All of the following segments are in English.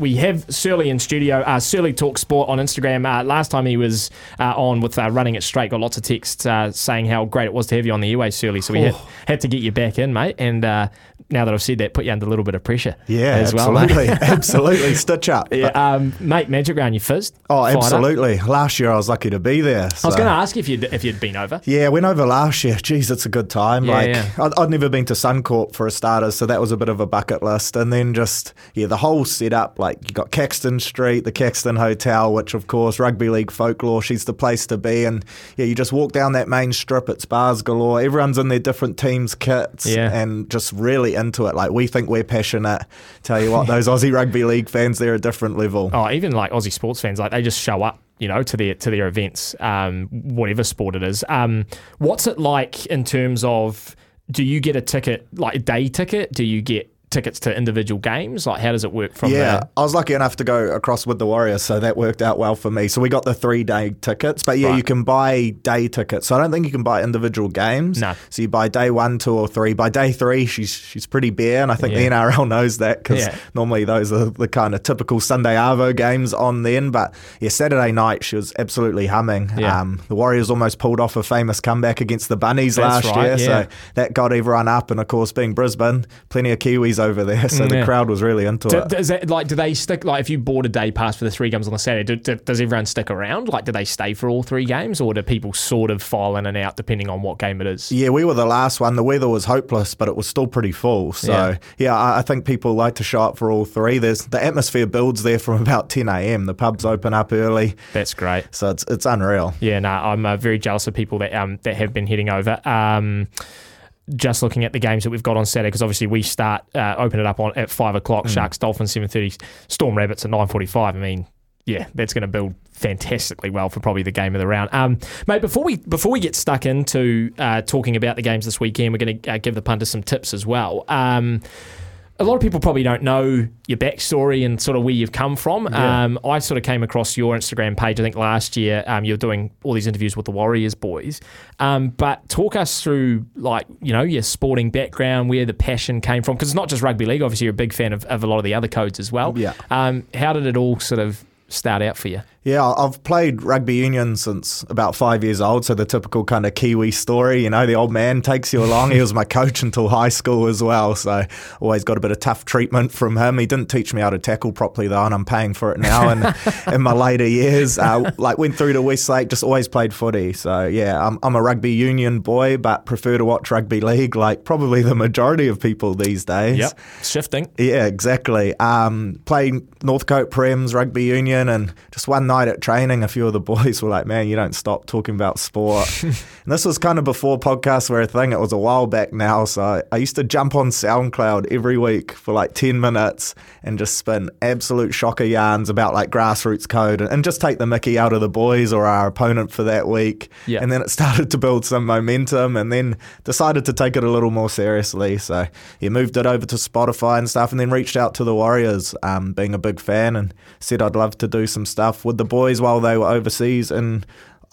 We have Searley in studio. Uh, Searley Talk Sport on Instagram. Uh, last time he was uh, on with uh, Running It Straight, got lots of texts uh, saying how great it was to have you on the airways, Searley. So we had, had to get you back in, mate. And uh, now that I've said that, put you under a little bit of pressure. Yeah, as well, absolutely, mate. absolutely. Stitch up. Yeah, um, mate, Magic Round, you fizzed. Oh, Fired up. absolutely. Last year I was lucky to be there. I was going to ask if you'd if you'd been over. Yeah, went over last year. Geez, it's a good time. Yeah, like yeah. I'd, I'd never been to Suncorp for a starter, so that was a bit of a bucket list. And then just yeah, the whole setup. Like you got Caxton Street, the Caxton Hotel, which of course rugby league folklore. She's the place to be. And yeah, you just walk down that main strip. It's bars galore. Everyone's in their different teams' kits, Yeah. and just really into it. Like we think we're passionate. Tell you what, those Aussie rugby league fans, they're a different level. Oh, even like Aussie sports fans, like they just show up, you know, to their to their events, um, whatever sport it is. Um, what's it like in terms of? Do you get a ticket, like a day ticket? Do you get tickets to individual games? Like, how does it work from Yeah, there? I was lucky enough to go across with the Warriors, so that worked out well for me. So we got the three day tickets, but yeah, Right. you can buy day tickets. So I don't think you can buy individual games. No. So you buy day one, two, or three. By day three, she's she's pretty bare, and I think Yeah. the NRL knows that because Yeah. normally those are the kind of typical Sunday Arvo games on then. But yeah, Saturday night she was absolutely humming. Yeah. Um, the Warriors almost pulled off a famous comeback against the Bunnies That's last right, year, yeah. so that got everyone up. And of course, being Brisbane, plenty of Kiwis over there, so Mm, the crowd was really into Do, it. does that like do they stick like if you bought a day pass for the three games on the Saturday? Do, do- does everyone stick around? Like, do they stay for all three games, or do people sort of file in and out depending on what game it is? Yeah, we were the last one. The weather was hopeless, but it was still pretty full. So Yeah. yeah, I, I think people like to show up for all three. There's the atmosphere builds there from about 10 a.m. The pubs open up early, That's great. so it's it's unreal. Yeah, no, I'm uh, very jealous of people that um, that have been heading over. Um, just looking at the games that we've got on Saturday, because obviously we start uh, open it up on at five o'clock. Sharks, Dolphins, seven thirty. Storm Rabbits at nine forty-five. I mean, yeah, that's going to build fantastically well for probably the game of the round. Um, mate, before we before we get stuck into uh, talking about the games this weekend, we're going to uh, give the punters some tips as well. Um, a lot of people probably don't know your backstory and sort of where you've come from. Um, I sort of came across your Instagram page, I think last year. Um, you were doing all these interviews with the Warriors boys. Um, but talk us through, like, you know, your sporting background, where the passion came from. Because it's not just rugby league, obviously, you're a big fan of, of a lot of the other codes as well. Yeah. Um, how did it all sort of start out for you? Yeah, I've played rugby union since about five years old. So the typical kind of Kiwi story, you know, the old man takes you along. he was my coach until high school as well. So always got a bit of tough treatment from him. He didn't teach me how to tackle properly though, and I'm paying for it now. And in my later years, uh, like went through to Westlake, just always played footy. So yeah, I'm, I'm a rugby union boy, but prefer to watch rugby league like probably the majority of people these days. Shifting. Yeah, exactly. Um, playing Northcote Prems rugby union, and just one night at training, a few of the boys were like, "Man, you don't stop talking about sport." and this was kind of before podcasts were a thing. It was a while back now, so I, I used to jump on SoundCloud every week for like ten minutes and just spin absolute shocker yarns about like grassroots code and, and just take the Mickey out of the boys or our opponent for that week. Yeah. And then it started to build some momentum, and then decided to take it a little more seriously. So yeah, moved it over to Spotify and stuff, and then reached out to the Warriors, um, being a big fan, and said I'd love to do some stuff with the boys while they were overseas and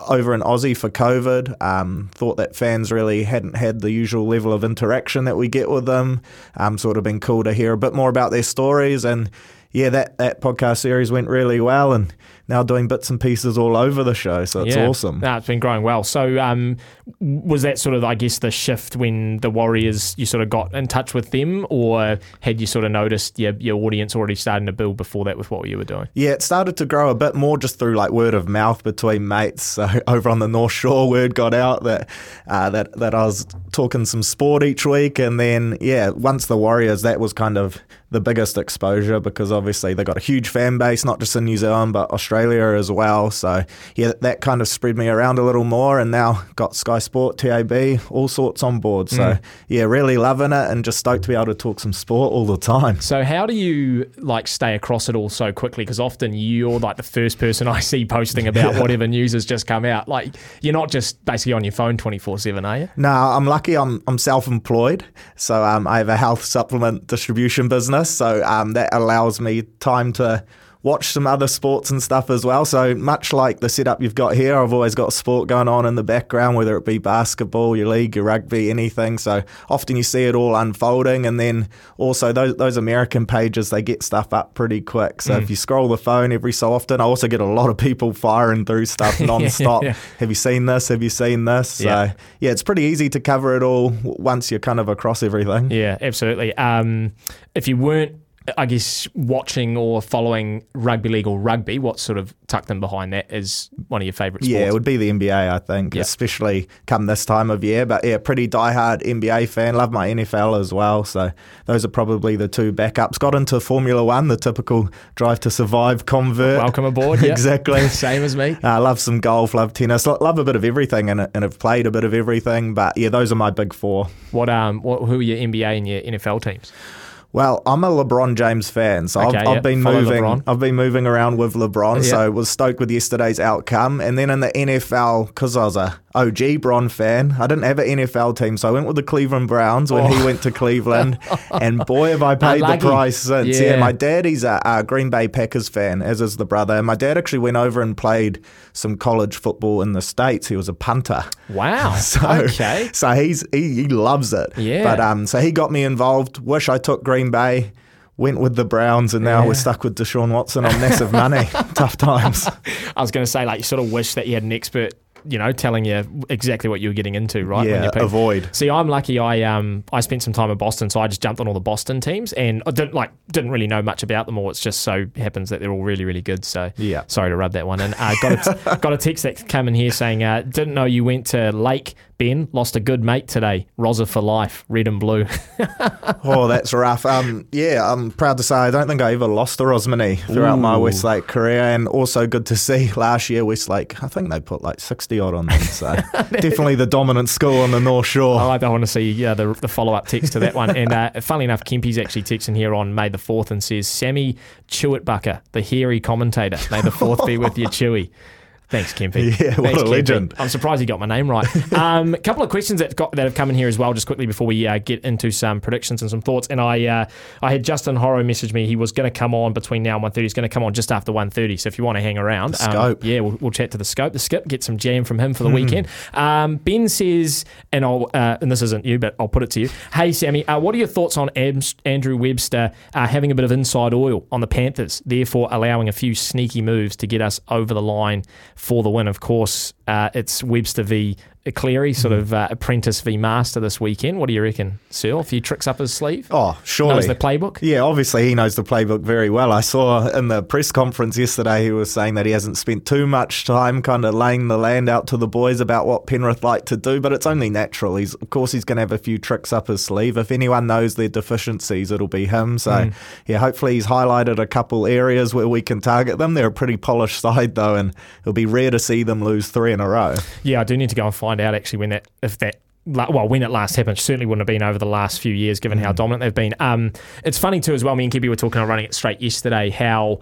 over in Aussie for COVID. Um, thought that fans really hadn't had the usual level of interaction that we get with them. Um, sort of been cool to hear a bit more about their stories and. Yeah, that, that podcast series went really well, and now doing bits and pieces all over the show, so it's yeah. awesome. No, it's been growing well. So, um, was that sort of, I guess, the shift when the Warriors you sort of got in touch with them, or had you sort of noticed your your audience already starting to build before that with what you were doing? Yeah, it started to grow a bit more just through like word of mouth between mates. So over on the North Shore, word got out that uh, that that I was talking some sport each week, and then yeah, once the Warriors, that was kind of the biggest exposure because obviously they got a huge fan base, not just in New Zealand but Australia Australia as well. So yeah, that kind of spread me around a little more, and now got Sky Sport, TAB, all sorts on board. So Mm. yeah, really loving it, and just stoked to be able to talk some sport all the time. So how do you like stay across it all so quickly? Because often you're like the first person I see posting about whatever news has just come out. Like you're not just basically on your phone twenty four seven, are you? No, I'm lucky. I'm I'm self-employed, so um, I have a health supplement distribution business. So um, that allows me time to watch some other sports and stuff as well. So much like the setup you've got here, I've always got sport going on in the background, whether it be basketball, your league, your rugby, anything. So often you see it all unfolding, and then also those those American pages they get stuff up pretty quick. So if you scroll the phone every so often, I also get a lot of people firing through stuff non-stop. yeah. Have you seen this? Have you seen this? So Yeah. yeah, it's pretty easy to cover it all once you're kind of across everything. Yeah, absolutely. Um, if you weren't, I guess, watching or following rugby league or rugby, what sort of tucked in behind that is one of your favourite sports? Yeah, it would be the NBA, I think, Yeah. especially come this time of year. But yeah, pretty diehard NBA fan. Love my NFL as well. So those are probably the two backups. Got into Formula One, the typical drive to survive convert. Welcome aboard. Yep. exactly. Same as me. I love some golf, love tennis, lo- love a bit of everything, and, and have played a bit of everything. But yeah, those are my big four. What um, what, who are your NBA and your NFL teams? Well, I'm a LeBron James fan, so Okay, I've, I've been follow moving. LeBron. I've been moving around with LeBron, Yeah. so was stoked with yesterday's outcome. And then in the NFL, because I was a OG Bron fan, I didn't have an NFL team, so I went with the Cleveland Browns when he went to Cleveland. and boy, have I paid the price since. Yeah. Yeah, my dad, he's a, a Green Bay Packers fan, as is the brother. And my dad actually went over and played some college football in the states. He was a punter. Wow. So, okay. So he's he, he loves it. Yeah. But um, so he got me involved. Wish I took Green Bay. Went with the Browns, and now Yeah. we're stuck with Deshaun Watson on massive money. Tough times. I was going to say, like, you sort of wish that you had an expert, you know, telling you exactly what you were getting into, right? when Yeah, avoid. See, I'm lucky. I um I spent some time in Boston, so I just jumped on all the Boston teams, and I didn't like didn't really know much about them or It's just so happens that they're all really really good. So Yeah. sorry to rub that one in. Uh, got a got a text that came in here saying, uh, didn't know you went to Lake Ben, lost a good mate today. Rosa for life, red and blue. Oh, that's rough. Um, yeah, I'm proud to say I don't think I ever lost to Rosmini throughout my Ooh. Westlake career, and also good to see last year Westlake. I think they put like 60 odd on them, so definitely the dominant school on the North Shore. I don't want to see uh, the, the follow up text to that one. And uh, funnily enough, Kempy's actually texting here on May the 4th and says, Sammy Chewitbucker, the hairy commentator. May the 4th be with you, Chewy. Thanks, Kempy. Yeah, what Thanks, a Kempy. legend. I'm surprised he got my name right. Um, a couple of questions that got that have come in here as well, just quickly before we uh, get into some predictions and some thoughts. And I uh, I had Justin Horo message me. He was going to come on between now and 1.30. He's going to come on just after 1.30. So if you want to hang around, The scope. yeah, we'll, we'll chat to the scope, the skip, get some jam from him for the weekend. Um, ben says, and I'll uh, and this isn't you, but I'll put it to you. Hey, Sammy, uh, what are your thoughts on Andrew Webster uh, having a bit of inside oil on the Panthers, therefore allowing a few sneaky moves to get us over the line for the win? Of course, uh, it's Webster v. Cleary, sort Hmm. of uh, apprentice v. master this weekend. What do you reckon, Searle? A few tricks up his sleeve? Oh, surely. Knows the playbook? Yeah, obviously he knows the playbook very well. I saw in the press conference yesterday he was saying that he hasn't spent too much time kind of laying the land out to the boys about what Penrith like to do, but it's only natural. He's of course he's going to have a few tricks up his sleeve. If anyone knows their deficiencies, it'll be him. So Mm. yeah, hopefully he's highlighted a couple areas where we can target them. They're a pretty polished side though, and it'll be rare to see them lose three in a row. Yeah, I do need to go and find out actually when that if that well when it last happened. Certainly wouldn't have been over the last few years, given how dominant they've been. Um, it's funny too as well. Me and Kippy were talking on running it straight yesterday. How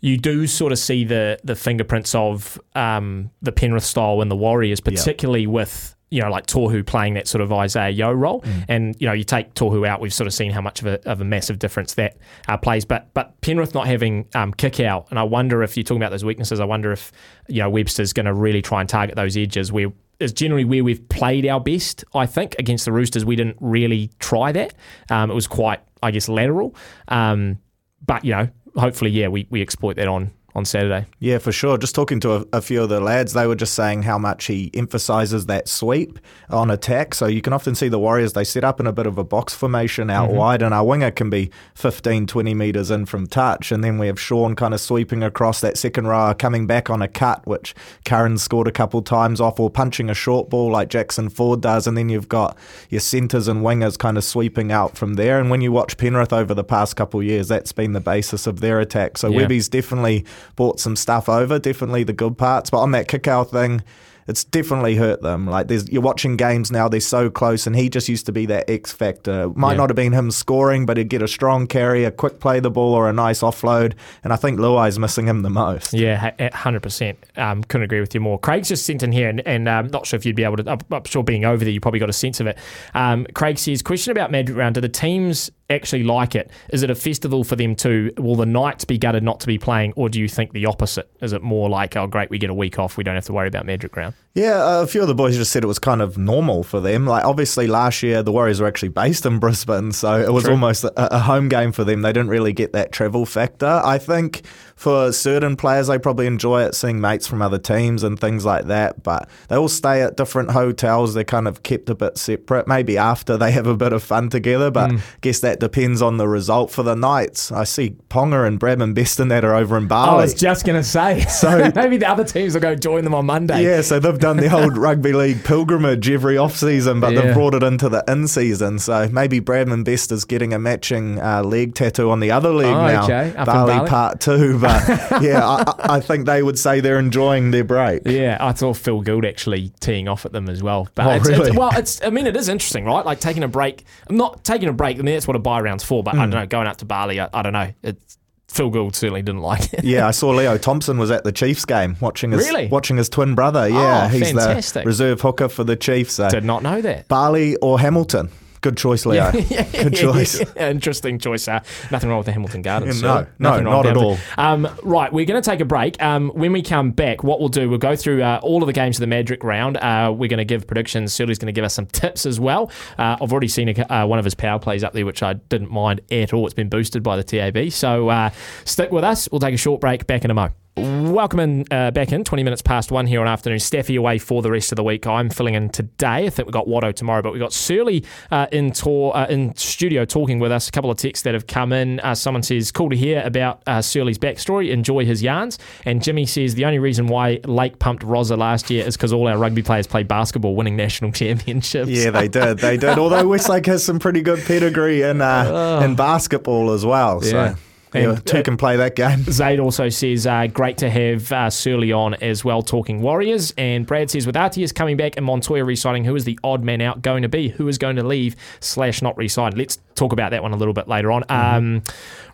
you do sort of see the the fingerprints of um, the Penrith style in the Warriors, particularly with. You know, like Tohu playing that sort of Isaah Yeo role, and you know, you take Tohu out, we've sort of seen how much of a, of a massive difference that uh, plays. But but Penrith not having um, Kikau, and I wonder if you're talking about those weaknesses. I wonder if you know Webster's going to really try and target those edges where is generally where we've played our best. I think against the Roosters, we didn't really try that. Um, it was quite, I guess, lateral. Um, but you know, hopefully, yeah, we, we exploit that on on Saturday. Yeah, for sure. Just talking to a, a few of the lads, they were just saying how much he emphasizes that sweep on attack. So you can often see the Warriors, they set up in a bit of a box formation out mm-hmm. wide, and our winger can be 15, 20 metres in from touch. And then we have Sean kind of sweeping across that second row, coming back on a cut, which Karen scored a couple times off, or punching a short ball like Jackson Ford does. And then you've got your centres and wingers kind of sweeping out from there. And when you watch Penrith over the past couple of years, that's been the basis of their attack. So Yeah. Webby's definitely bought some stuff over, definitely the good parts. But on that Kikau thing, it's definitely hurt them. Like there's you're watching games now, they're so close, and he just used to be that X factor. Might Yeah. not have been him scoring, but he'd get a strong carry, a quick play the ball, or a nice offload. And I think Luai's missing him the most. Yeah, hundred percent. Um, couldn't agree with you more. Craig's just sent in here, and, and um, not sure if you'd be able to. I'm, I'm sure being over there, you probably got a sense of it. Um, Craig says, question about Magic Round: Do the teams actually like it? Is it a festival for them too? Will the Knights be gutted not to be playing, or do you think the opposite? Is it more like, oh great, we get a week off, we don't have to worry about Magic Round? Yeah, a few of the boys just said it was kind of normal for them. Like, obviously, last year the Warriors were actually based in Brisbane, so it was True. almost a, a home game for them. They didn't really get that travel factor. I think for certain players, they probably enjoy it, seeing mates from other teams and things like that. But they all stay at different hotels. They're kind of kept a bit separate. Maybe after they have a bit of fun together, but I guess that depends on the result for the Knights. I see Ponga and Bradman Best and that are over in oh, Bali. I was just gonna say, so maybe the other teams will go join them on Monday. Yeah, so they've done the old rugby league pilgrimage every off season, but Yeah. they've brought it into the in season. So maybe Bradman Best is getting a matching uh, leg tattoo on the other leg Oh, now, okay. Bali, Bali. Part Two. But yeah, I, I- think they would say they're enjoying their break. Yeah, I saw Phil Gould actually teeing off at them as well. But Oh, it's, it's- really? well, it's I mean, it is interesting, right? Like taking a break. I'm not taking a break. I mean, that's what a buy round's for. But I Hmm. don't know, going out to Bali, I, I don't know. It's, Phil Gould certainly didn't like it. Yeah, I saw Leo Thompson was at the Chiefs game watching his Really? watching his twin brother. Yeah, Oh, he's fantastic. the reserve hooker for the Chiefs. So Did not know that. Bali or Hamilton, good choice, Leo. Good choice. Interesting choice. Uh, nothing wrong with the Hamilton Gardens. No, sir. no, not at Hamilton. Um, right, we're going to take a break. Um, when we come back, what we'll do, we'll go through uh, all of the games of the Magic round. Uh, we're going to give predictions. Searley's going to give us some tips as well. Uh, I've already seen a, uh, one of his power plays up there, which I didn't mind at all. It's been boosted by the TAB. So uh, stick with us. We'll take a short break. Back in a mo. Welcome in, uh, back in, 20 minutes past one here on afternoon. Steffi away for the rest of the week. I'm filling in today. I think we've got Watto tomorrow, but we've got Searley uh, in tour, uh, in studio talking with us. A couple of texts that have come in. Uh, someone says, cool to hear about uh, Searley's backstory. Enjoy his yarns. And Jimmy says, the only reason why Lake pumped Rosa last year is because all our rugby players played basketball, winning national championships. Yeah, they did. They did. Although Westlake has some pretty good pedigree in uh, in basketball as well. So Oh. Yeah. yeah, two uh, can play that game. Zaid also says, uh, great to have uh, Searley on as well, talking Warriors. And Brad says, with RTS coming back and Montoya re-signing, who is the odd man out going to be? Who is going to leave slash not re-signed? Let's talk about that one a little bit later on. Um,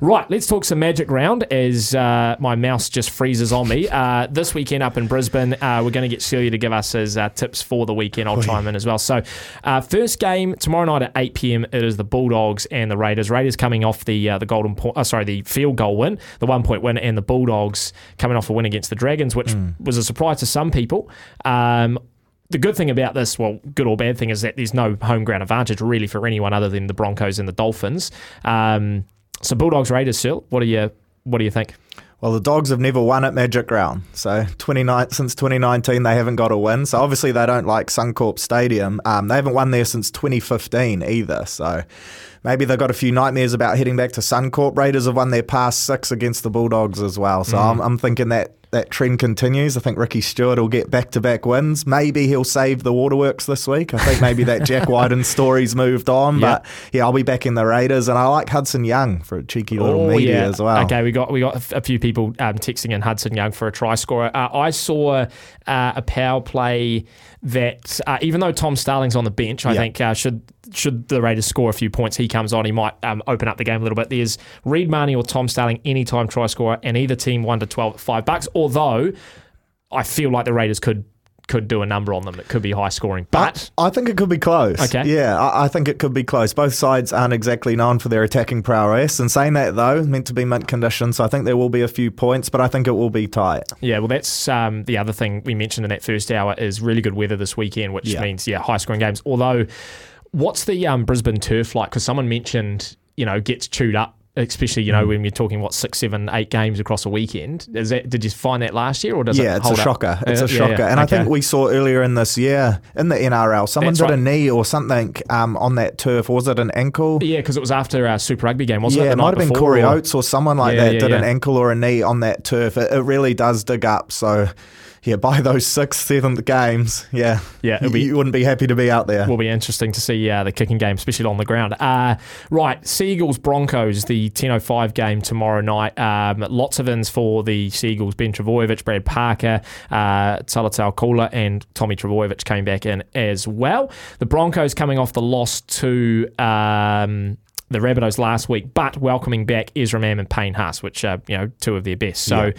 right, let's talk some Magic Round as uh, my mouse just freezes on me. Uh, this weekend up in Brisbane, uh, we're going to get Searley to give us his uh, tips for the weekend. I'll chime in as well. So, uh, first game tomorrow night at 8 p.m. It is the Bulldogs and the Raiders. Raiders coming off the uh, the golden point, uh, sorry, the field goal win, the one point win, and the Bulldogs coming off a win against the Dragons, which was a surprise to some people. Um, the good thing about this, well, good or bad thing, is that there's no home ground advantage really for anyone other than the Broncos and the Dolphins. Um, so Bulldogs Raiders, still, what do you what do you think? Well, the Dogs have never won at Magic Round. So 29, since 2019, they haven't got a win. So obviously they don't like Suncorp Stadium. Um, they haven't won there since 2015 either. So maybe they've got a few nightmares about heading back to Suncorp. Raiders have won their past six against the Bulldogs as well. So mm. I'm, I'm thinking that that trend continues. I think Ricky Stuart will get back to back wins. Maybe he'll save the Waterworks this week. I think maybe that Jack Wighton story's moved on. Yeah. But yeah, I'll be back in the Raiders. And I like Hudson Young for a cheeky little media as well. Oh, Okay, we got we got a few people um, texting in Hudson Young for a try scorer. Uh, I saw uh, a power play that uh, even though Tom Starling's on the bench, I Yeah. think uh, should should the Raiders score a few points, he comes on, he might um, open up the game a little bit. There's Reed Mahoney or Tom Starling anytime try scorer, and either team one to twelve at five bucks. Although I feel like the Raiders could could do a number on them. It could be high scoring, but. I think it could be close. Okay. Yeah, I, I think it could be close. Both sides aren't exactly known for their attacking prowess. And saying that, though, meant to be mint condition, so I think there will be a few points, but I think it will be tight. Yeah, well, that's um, the other thing we mentioned in that first hour is really good weather this weekend, which Yeah. means yeah, high scoring games. Although, what's the um, Brisbane turf like? Because someone mentioned you know gets chewed up, especially you Mm. know when you're talking what six, seven, eight games across a weekend. Is that did you find that last year or does yeah, it it's a hold up? shocker. It's a yeah, shocker. yeah. And I think we saw earlier in this year in the NRL, someone That's did right. a knee or something um, on that turf. Or was it an ankle? yeah, because it was after a Super Rugby game, wasn't yeah, it? it might have been Corey or- Oates or someone like that did an ankle or a knee on that turf. It, it really does dig up. So, yeah, by those sixth, seventh games, yeah, Yeah, you, be- you wouldn't be happy to be out there. will be interesting to see uh, the kicking game, especially on the ground. Uh, right, Seagulls Broncos, the 10.05 game tomorrow night. Um, lots of ins for the Seagulls. Ben Trbojevic, Brad Parker, uh, Tolutau Koula, and Tommy Trbojevic came back in as well. The Broncos coming off the loss to. Um, the Rabbitohs last week, but welcoming back Ezra Mam and Payne Haas, which are you know two of their best. So Yeah.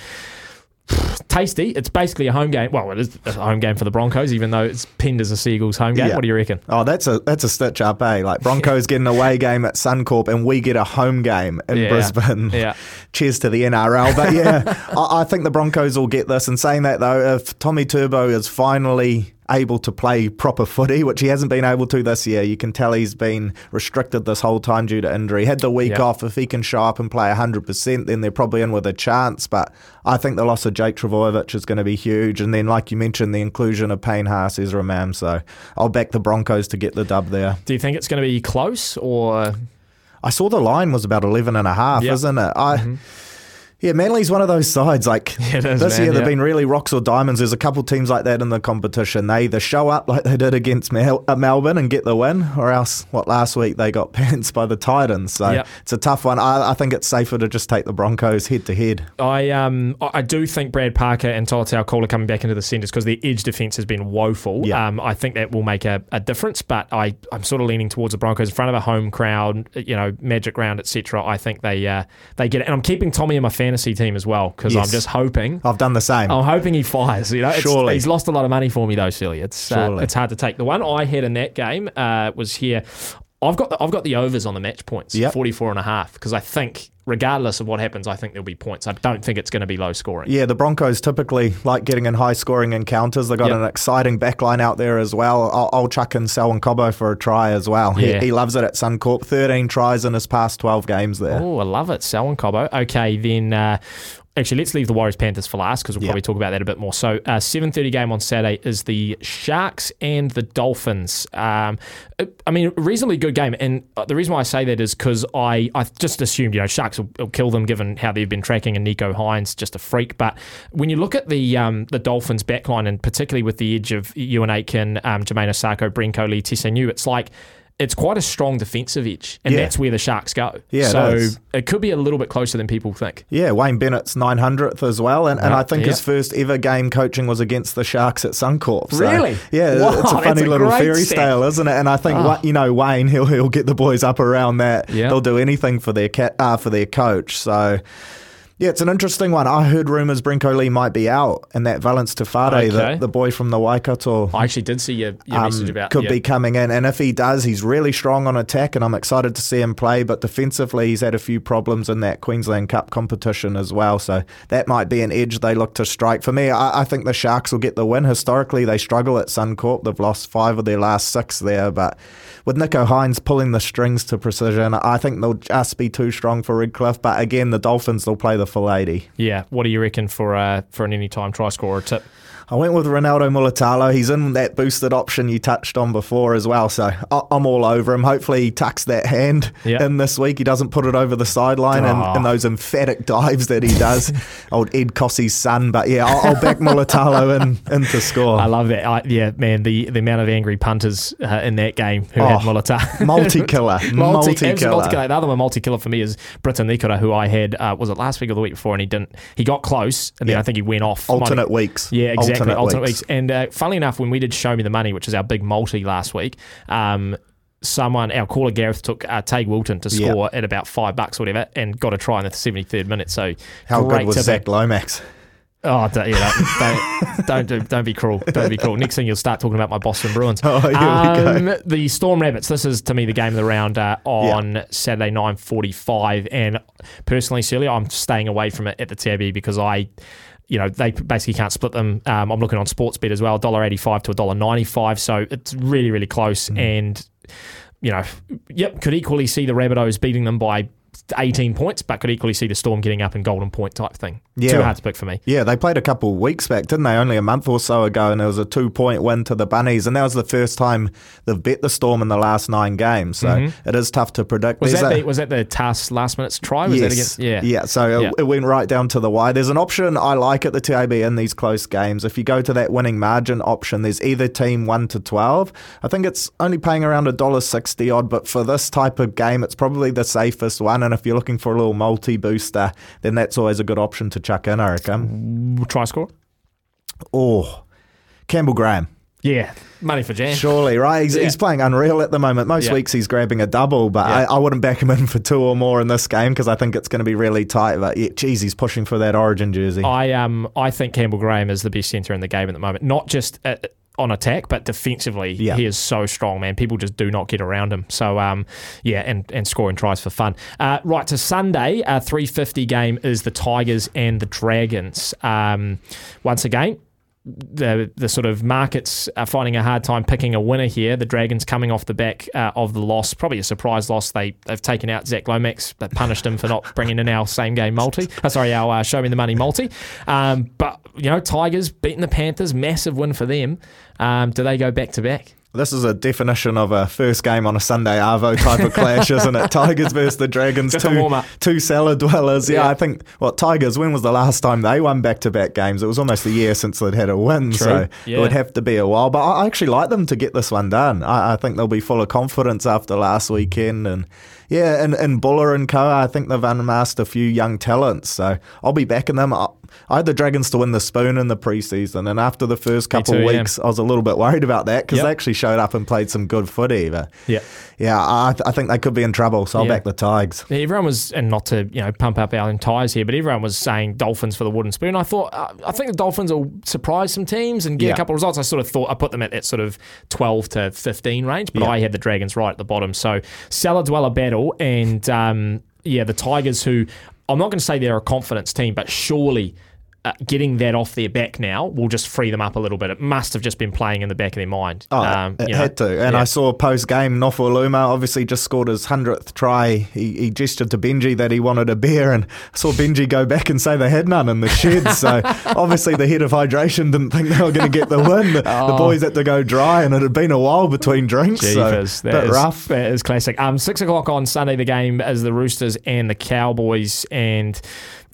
tasty. It's basically a home game. Well, it is a home game for the Broncos, even though it's pinned as a Seagulls home game. Yeah. What do you reckon? Oh, that's a that's a stitch up, eh? Like Broncos get an away game at Suncorp, and we get a home game in Yeah. Brisbane. Yeah. Cheers to the NRL, but yeah, I, I think the Broncos will get this. And saying that though, if Tommy Turbo is finally able to play proper footy, which he hasn't been able to this year, you can tell he's been restricted this whole time due to injury. Had the week Yeah. off. If he can show up and play hundred percent, then they're probably in with a chance. But I think the loss of Jake Trbojevic is going to be huge. And then, like you mentioned, the inclusion of Payne Haas, Ezra Mam. So I'll back the Broncos to get the dub there. Do you think it's going to be close or I saw the line was about 11 and a half, Yep. isn't it? I mm-hmm. Yeah, Manly's one of those sides. Like Yeah, is, this man, year, they've been really rocks or diamonds. There's a couple teams like that in the competition. They either show up like they did against Mel- uh, Melbourne and get the win, or else what last week they got pants by the Titans. So Yep. it's a tough one. I, I think it's safer to just take the Broncos head to head. I um I do think Brad Parker and Tolutau Koula are coming back into the centres because their edge defence has been woeful. Yeah. Um, I think that will make a, a difference, but I I'm sort of leaning towards the Broncos in front of a home crowd, you know, Magic Round, etc. I think they uh, they get it, and I'm keeping Tommy in my fantasy team as well because I'm just hoping. I've done the same. I'm hoping he fires. You know, Surely. he's lost a lot of money for me though, Silly. It's uh, it's hard to take. The one I had in that game uh, was here. I've got the, I've got the overs on the match points, Yep. 44 and a half, because I think regardless of what happens, I think there'll be points. I don't think it's going to be low scoring. Yeah, the Broncos typically like getting in high scoring encounters. They've got Yep. an exciting backline out there as well. I'll, I'll chuck in Selwyn Cobbo for a try as well. Yeah. He, he loves it at Suncorp. 13 tries in his past 12 games there. Oh, I love it. Selwyn Cobbo. Okay, then. Uh, Actually, let's leave the Warriors Panthers for last because we'll Yeah. probably talk about that a bit more. So, uh, seven thirty game on Saturday is the Sharks and the Dolphins. Um, I mean, reasonably good game, and uh, the reason why I say that is because I, I just assumed you know Sharks will, will kill them given how they've been tracking, and Nicho Hynes just a freak. But when you look at the um, the Dolphins backline, and particularly with the edge of Euan Aitken, um, Jamayne Isaako, Brinko Lee, Tisanu, it's like it's quite a strong defensive edge, and Yeah. that's where the Sharks go. Yeah, so is. it could be a little bit closer than people think. Yeah, Wayne Bennett's 900th as well. And, and I think yeah. his first ever game coaching was against the Sharks at Suncorp. So, Really? Yeah, Wow, it's a funny a little fairy stat. tale, isn't it? And I think. Wa- you know, Wayne, he'll, he'll get the boys up around that. Yeah. They'll do anything for their, cat, uh, for their coach. So... Yeah, it's an interesting one. I heard rumours Brinko Lee might be out, and that Valynce Te Whare, Okay. the, the boy from the Waikato, I actually did see your, your um, message about could yeah. be coming in. And if he does, he's really strong on attack, and I'm excited to see him play. But defensively, he's had a few problems in that Queensland Cup competition as well. So that might be an edge they look to strike. For me, I, I think the Sharks will get the win. Historically, they struggle at Suncorp. They've lost five of their last six there. But with Nicho Hynes pulling the strings to precision, I think they'll just be too strong for Redcliffe. But again, the Dolphins, they'll play the full 80. Yeah. What do you reckon for uh, for an anytime try scorer tip? I went with Ronaldo Mulitalo. He's in that boosted option you touched on before as well. So I'm all over him. Hopefully he tucks that hand Yeah. in this week. He doesn't put it over the sideline Oh. and, and those emphatic dives that he does. Old Ed Cossey's son. But yeah, I'll, I'll back Mulitalo in, in to score. I love that. I, yeah, man, the, the amount of angry punters uh, in that game who had Oh, Mulata. multi-killer. Multi, Multi-killer. multi-killer. The other one multi-killer for me is Briton Nikora, who I had, uh, was it last week or the week before, and he didn't, he got close, and then Yeah. I think he went off. Might Alternate have- weeks. Yeah, exactly. Alternate, Alternate weeks. weeks. And uh, funnily enough, when we did Show Me the Money, which is our big multi last week, um, someone, our caller Gareth, took uh, Teig Wilton to Yeah. score at about five bucks or whatever and got a try in the 73rd minute. So How great good was. Zach Lomax? Oh, don't, yeah, don't, don't, do- don't be cruel. Don't be cruel. Next thing you'll start talking about my Boston Bruins. Oh, here we go. Um, The Storm Rabbits. This is to me the game of the round uh, on Saturday nine forty five. And personally, Celia, I'm staying away from it at the Tabby because I. You know they basically can't split them. Um, I'm looking on Sportsbet as well, dollar eighty five to a dollar ninety five. So it's really really close. Mm. And you know, yep, could equally see the Rabbitohs beating them by 18 points, but could equally see the Storm getting up in golden point type thing. Yeah. Too hard to pick for me. Yeah, they played a couple of weeks back, didn't they? Only a month or so ago, and it was a two point win to the Bunnies, and that was the first time they've bet the Storm in the last nine games. So mm-hmm. it is tough to predict. Was that a- the, was that the TAS last minute's try? Was that against? Yeah. Yeah, so Yeah. It, it went right down to the wire. There's an option I like at the TAB in these close games. If you go to that winning margin option, there's either team 1 to 12. I think it's only paying around $1.60 odd, but for this type of game, it's probably the safest one. And if you're looking for a little multi booster, then that's always a good option to chuck in, I reckon. Try score? Oh, Campbell Graham. Yeah. Money for Jan. Surely, right? He's, Yeah. he's playing unreal at the moment. Most Yeah. weeks he's grabbing a double, but Yeah. I, I wouldn't back him in for two or more in this game because I think it's going to be really tight. But yeah, geez, he's pushing for that Origin jersey. I um I think Campbell Graham is the best centre in the game at the moment. Not just uh on attack, but defensively, Yeah. he is so strong, man. People just do not get around him. So, um, yeah, and, and scoring tries for fun. Uh, right to Sunday, uh, three fifty game is the Tigers and the Dragons. Um, once again, the the sort of markets are finding a hard time picking a winner here. The Dragons coming off the back uh, of the loss, probably a surprise loss. They they've taken out Zach Lomax, they punished him for not bringing in our same game multi. Oh, sorry, our uh, show me the money multi. Um, but you know, Tigers beating the Panthers, massive win for them. Um, do they go back to back? This is a definition of a first game on a Sunday Arvo type of clash, isn't it? Tigers versus the Dragons, Just two, two cellar dwellers. Yeah, Yeah. I think, well, Tigers, when was the last time they won back to back games? It was almost a year since they'd had a win, so Yeah. it would have to be a while. But I I actually like them to get this one done. I, I think they'll be full of confidence after last weekend. And yeah, and, and Buller and Co., I think they've unmasked a few young talents, so I'll be backing them. I, I had the Dragons to win the spoon in the preseason, and after the first couple too, of yeah. weeks, I was a little bit worried about that because Yep. they actually showed up and played some good footy. But Yeah. yeah, I, I think they could be in trouble, so I'll Yeah. back the Tigers. Yeah, Everyone was, and not to you know pump up our own tires here, but everyone was saying Dolphins for the wooden spoon. I thought, uh, I think the Dolphins will surprise some teams and get Yeah. a couple of results. I sort of thought I put them at that sort of twelve to fifteen range, but Yeah. I had the Dragons right at the bottom. So cellar dweller battle, and um, yeah, the Tigers, who I'm not going to say they're a confidence team, but surely. Uh, getting that off their back now will just free them up a little bit. It must have just been playing in the back of their mind. Oh, Um, it you know, had to. And yeah. I saw post game, Nofoaluma obviously just scored his 100th try. He, he gestured to Benji that he wanted a beer, and saw Benji go back and say they had none in the shed. so obviously the head of hydration didn't think they were going to get the win. The, the Oh. boys had to go dry, and it had been a while between drinks. Jeepers, so that bit is- rough. That is classic. Um, six o'clock on Sunday, the game is the Roosters and the Cowboys, and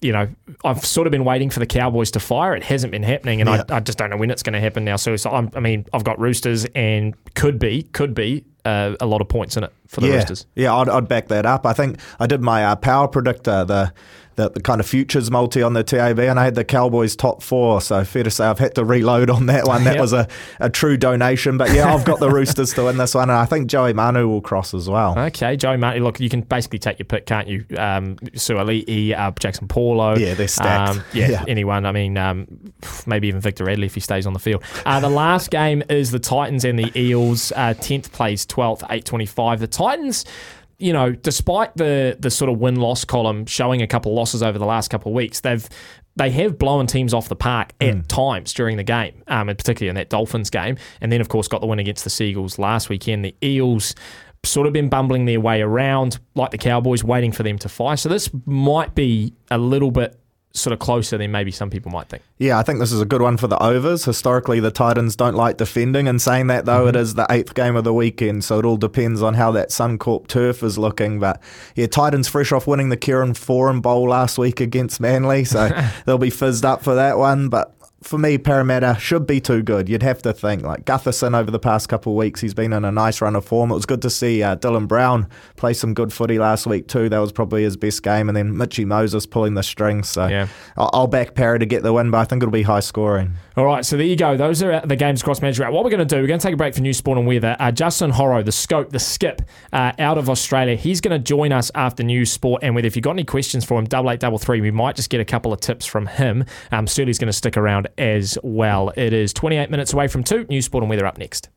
you know I've sort of been waiting for the Cowboys to fire. It hasn't been happening, and Yeah. I, I just don't know when it's going to happen now. So, so I'm, I mean, I've got Roosters, and could be, could be uh, a lot of points in it for the yeah, Roosters. Yeah, I'd, I'd back that up. I think I did my uh, power predictor, the, the the kind of futures multi on the TAB, and I had the Cowboys top four. So fair to say, I've had to reload on that one. That Yep. was a, a true donation. But yeah, I've got the Roosters to win this one, and I think Joey Manu will cross as well. Okay, Joey Manu. Look, you can basically take your pick, can't you? Um, Suali'i, uh, Jackson Paulo. Yeah, they're stacked. Um, yeah, Yeah. anyone. I mean, um, maybe even Victor Radley if he stays on the field. Uh, the last game is the Titans and the Eels. Uh, Tenth plays twelfth, eight twenty-five. The Titans. You know, despite the the sort of win loss column showing a couple of losses over the last couple of weeks, they've they have blown teams off the park at Mm. times during the game, um, and particularly in that Dolphins game, and then of course got the win against the Seagulls last weekend. The Eels sort of been bumbling their way around like the Cowboys, waiting for them to fire. So this might be a little bit sort of closer than maybe some people might think. Yeah, I think this is a good one for the overs. Historically, the Titans don't like defending. And saying that, though, it mm-hmm. is the eighth game of the weekend, so it all depends on how that Suncorp turf is looking. But yeah, Titans fresh off winning the Kieran Foran Bowl last week against Manly, so they'll be fizzed up for that one. But for me, Parramatta should be too good. You'd have to think. Like Gutherson over the past couple of weeks, he's been in a nice run of form. It was good to see uh, Dylan Brown play some good footy last week too. That was probably his best game. And then Mitchy Moses pulling the strings. So Yeah. I'll, I'll back Parra to get the win, but I think it'll be high scoring. All right, so there you go. Those are the games across Magic Round. What we're going to do, we're going to take a break for news, sport, and weather. Uh, Justin Horo, the scope, the skip, uh, out of Australia, he's going to join us after news, sport, and weather. If you've got any questions for him, double eight double three. We might just get a couple of tips from him. Um, Searley's going to stick around as well. It is 28 minutes away from two. News, sport, and weather up next.